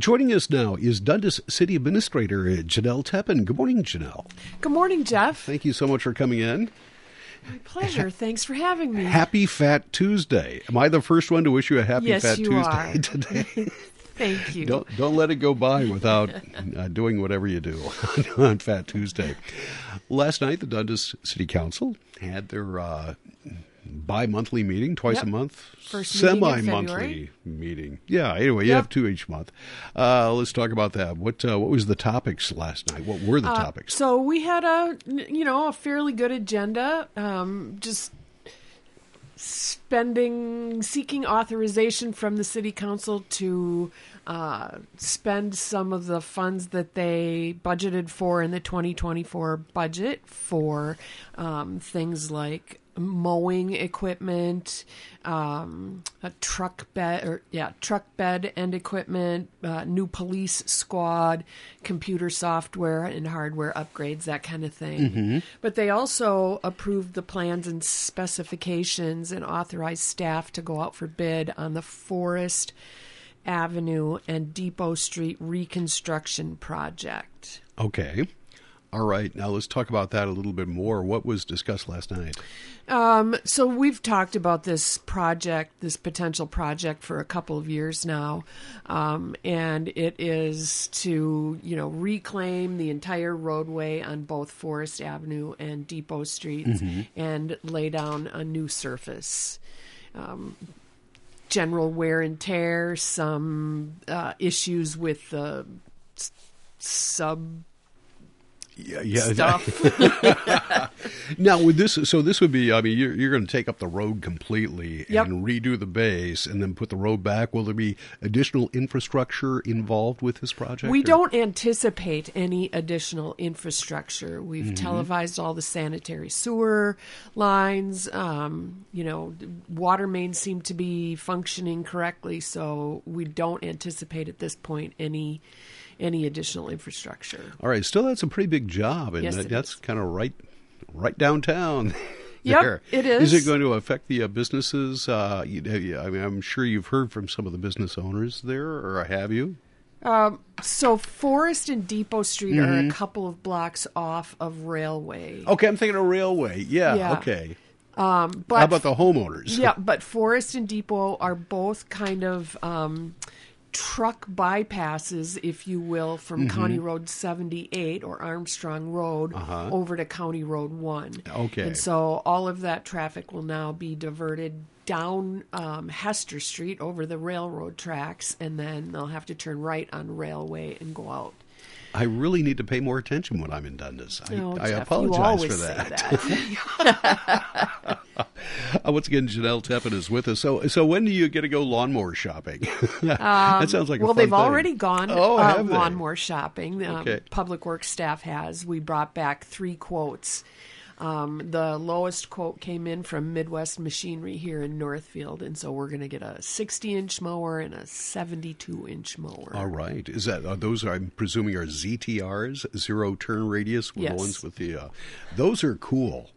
Joining us now is Dundas City Administrator Jenelle Teppen. Good morning, Jenelle. Good morning, Jeff. Thank you so much for coming in. My pleasure. Thanks for having me. Happy Fat Tuesday. Am I the first one to wish you a happy yes, Fat you Tuesday are. today? Thank you. don't don't let it go by without uh, doing whatever you do on Fat Tuesday. Last night, the Dundas City Council had their uh, bi-monthly meeting, twice Yep. a month, First semi-monthly February. meeting. Yeah. Anyway, you Yep. have two each month. Uh, let's talk about that. What uh, what was the topics last night? What were the Uh, topics? So we had a you know a fairly good agenda. Um, just spending, seeking authorization from the city council to uh, spend some of the funds that they budgeted for in the 2024 budget for um, things like mowing equipment, um, a truck bed, or yeah, truck bed and equipment, uh, new police squad, computer software and hardware upgrades, that kind of thing. But they also approved the plans and specifications and authorized staff to go out for bid on the Forest Avenue and Depot Street reconstruction project. Okay. All right. Now let's talk about that a little bit more. What was discussed last night? Um, so we've talked about this project, this potential project, for a couple of years now, um, and it is to you know reclaim the entire roadway on both Forest Avenue and Depot Streets and lay down a new surface. Um, general wear and tear, some uh, issues with the sub Yeah, yeah. stuff. Now with this, so this would be. I mean, you're you're going to take up the road completely Yep. and redo the base, and then put the road back. Will there be additional infrastructure involved with this project? We or- don't anticipate any additional infrastructure. We've televised all the sanitary sewer lines. Um, you know, water mains seem to be functioning correctly, so we don't anticipate at this point any any additional infrastructure. All right. Still, that's a pretty big job, and Yes, that- that's kind of right, right downtown. Yep, there. it Is is. it going to affect the uh, businesses? Uh, you, you- I mean, I'm sure you've heard from some of the business owners there, or have you? So Forest and Depot Street are a couple of blocks off of Railway. Okay, I'm thinking of railway. Yeah. Yeah. Okay. Um, but How about the homeowners? Yeah, but Forest and Depot are both kind of um, truck bypasses, if you will, from Mm-hmm. County Road 78 or Armstrong Road over to County Road 1. Uh-huh. Okay. And so all of that traffic will now be diverted down um, Hester Street over the railroad tracks, and then they'll have to turn right on Railway and go out. I really need to pay more attention when I'm in Dundas. I, Oh, I Jeff, apologize for that. that. Uh, Once again, Jenelle Teppen is with us. So, so when do you get to go lawnmower shopping? that sounds like a Um, well, they've thing. already gone Oh, uh, lawnmower shopping. Um, Okay. Public Works staff has. We brought back three quotes. Um, the lowest quote came in from Midwest Machinery here in Northfield, and so we're going to get a 60 inch mower and a 72 inch mower. All right. Is that are those? I'm presuming are ZTRs, zero turn radius, Yes. the ones with the. Uh, those are cool.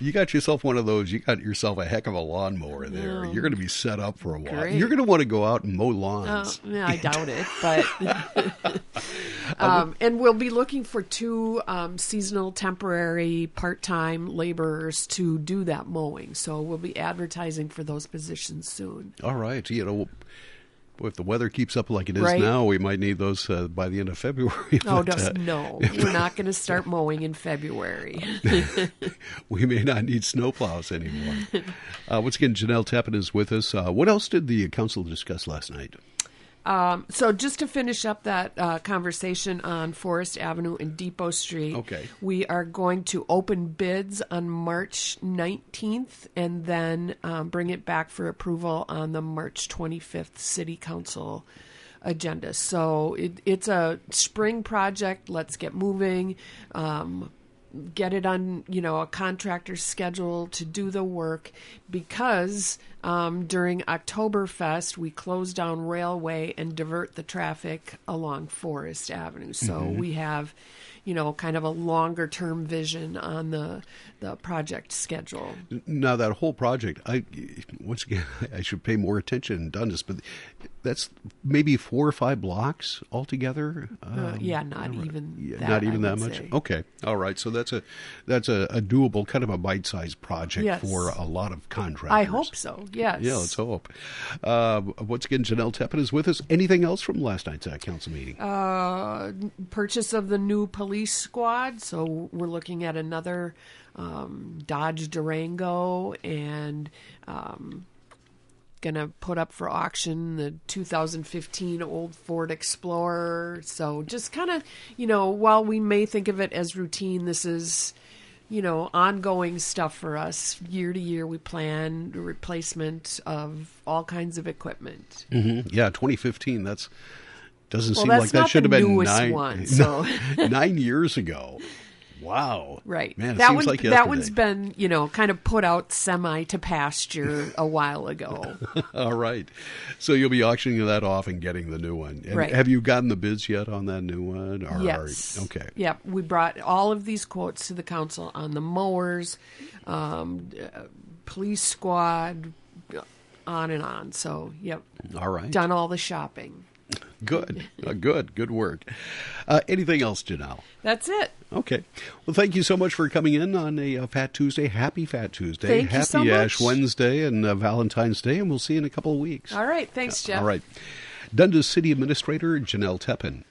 You got yourself one of those. You got yourself a heck of a lawnmower there. You're going to be set up for a while. Great. You're going to want to go out and mow Uh, lawns. yeah, I doubt it, but um, and we'll be looking for two um, seasonal, temporary, part-time laborers to do that mowing. So we'll be advertising for those positions soon. All right. You know, if the weather keeps up like it is Right. now, we might need those uh, by the end of February. Oh, But, just uh, no. We're not going to start mowing in February. we may not need snowplows anymore. uh, once again, Jenelle Teppen is with us. Uh, what else did the council discuss last night? So, just to finish up that uh, conversation on Forest Avenue and Depot Street, Okay. we are going to open bids on March 19th and then um, bring it back for approval on the March 25th City Council agenda. So, it, it's a spring project. Let's get moving. Um, get it on you know a contractor's schedule to do the work because um, during Oktoberfest, we close down Railway and divert the traffic along Forest Avenue. So we have, you know, kind of a longer term vision on the the project schedule. Now that whole project, I once again I should pay more attention and done this, but that's maybe four or five blocks altogether. Uh, Um, yeah, not even yeah, that. not I even that would much. say. Okay, all right. So that's a that's a, a doable kind of a bite-sized project Yes. for a lot of contractors. I hope so. Yes. Yeah, let's hope. Uh, once again, Jenelle Teppen is with us. Anything else from last night's uh, council meeting? uh, purchase of the new police squad. So we're looking at another um, Dodge Durango and um, gonna put up for auction the 2015 old Ford Explorer. So just kind of, you know, while we may think of it as routine, this is. You know, ongoing stuff for us. Year to year, we plan the replacement of all kinds of equipment. Mhm. Yeah, 2015. That's doesn't Well, seem that's like that should have been nine, one, so. nine years ago. Wow. Right. Man, that one, like that one's been, you know, kind of put out semi to pasture a while ago. All right. So you'll be auctioning that off and getting the new one. And Right. Have you gotten the bids yet on that new one? Or yes. Okay. Yep. We brought all of these quotes to the council on the mowers, um, uh, police squad, on and on. So, yep. All right. Done all the shopping. Good. Uh, good. Good work. Uh, anything else, Jenelle? That's it. Okay. Well, thank you so much for coming in on a uh, Fat Tuesday. Happy Fat Tuesday. Thank you Happy so Ash. Wednesday and uh, Valentine's Day, and we'll see you in a couple of weeks. All right. Thanks, Jeff. All right. Dundas City Administrator Jenelle Teppen.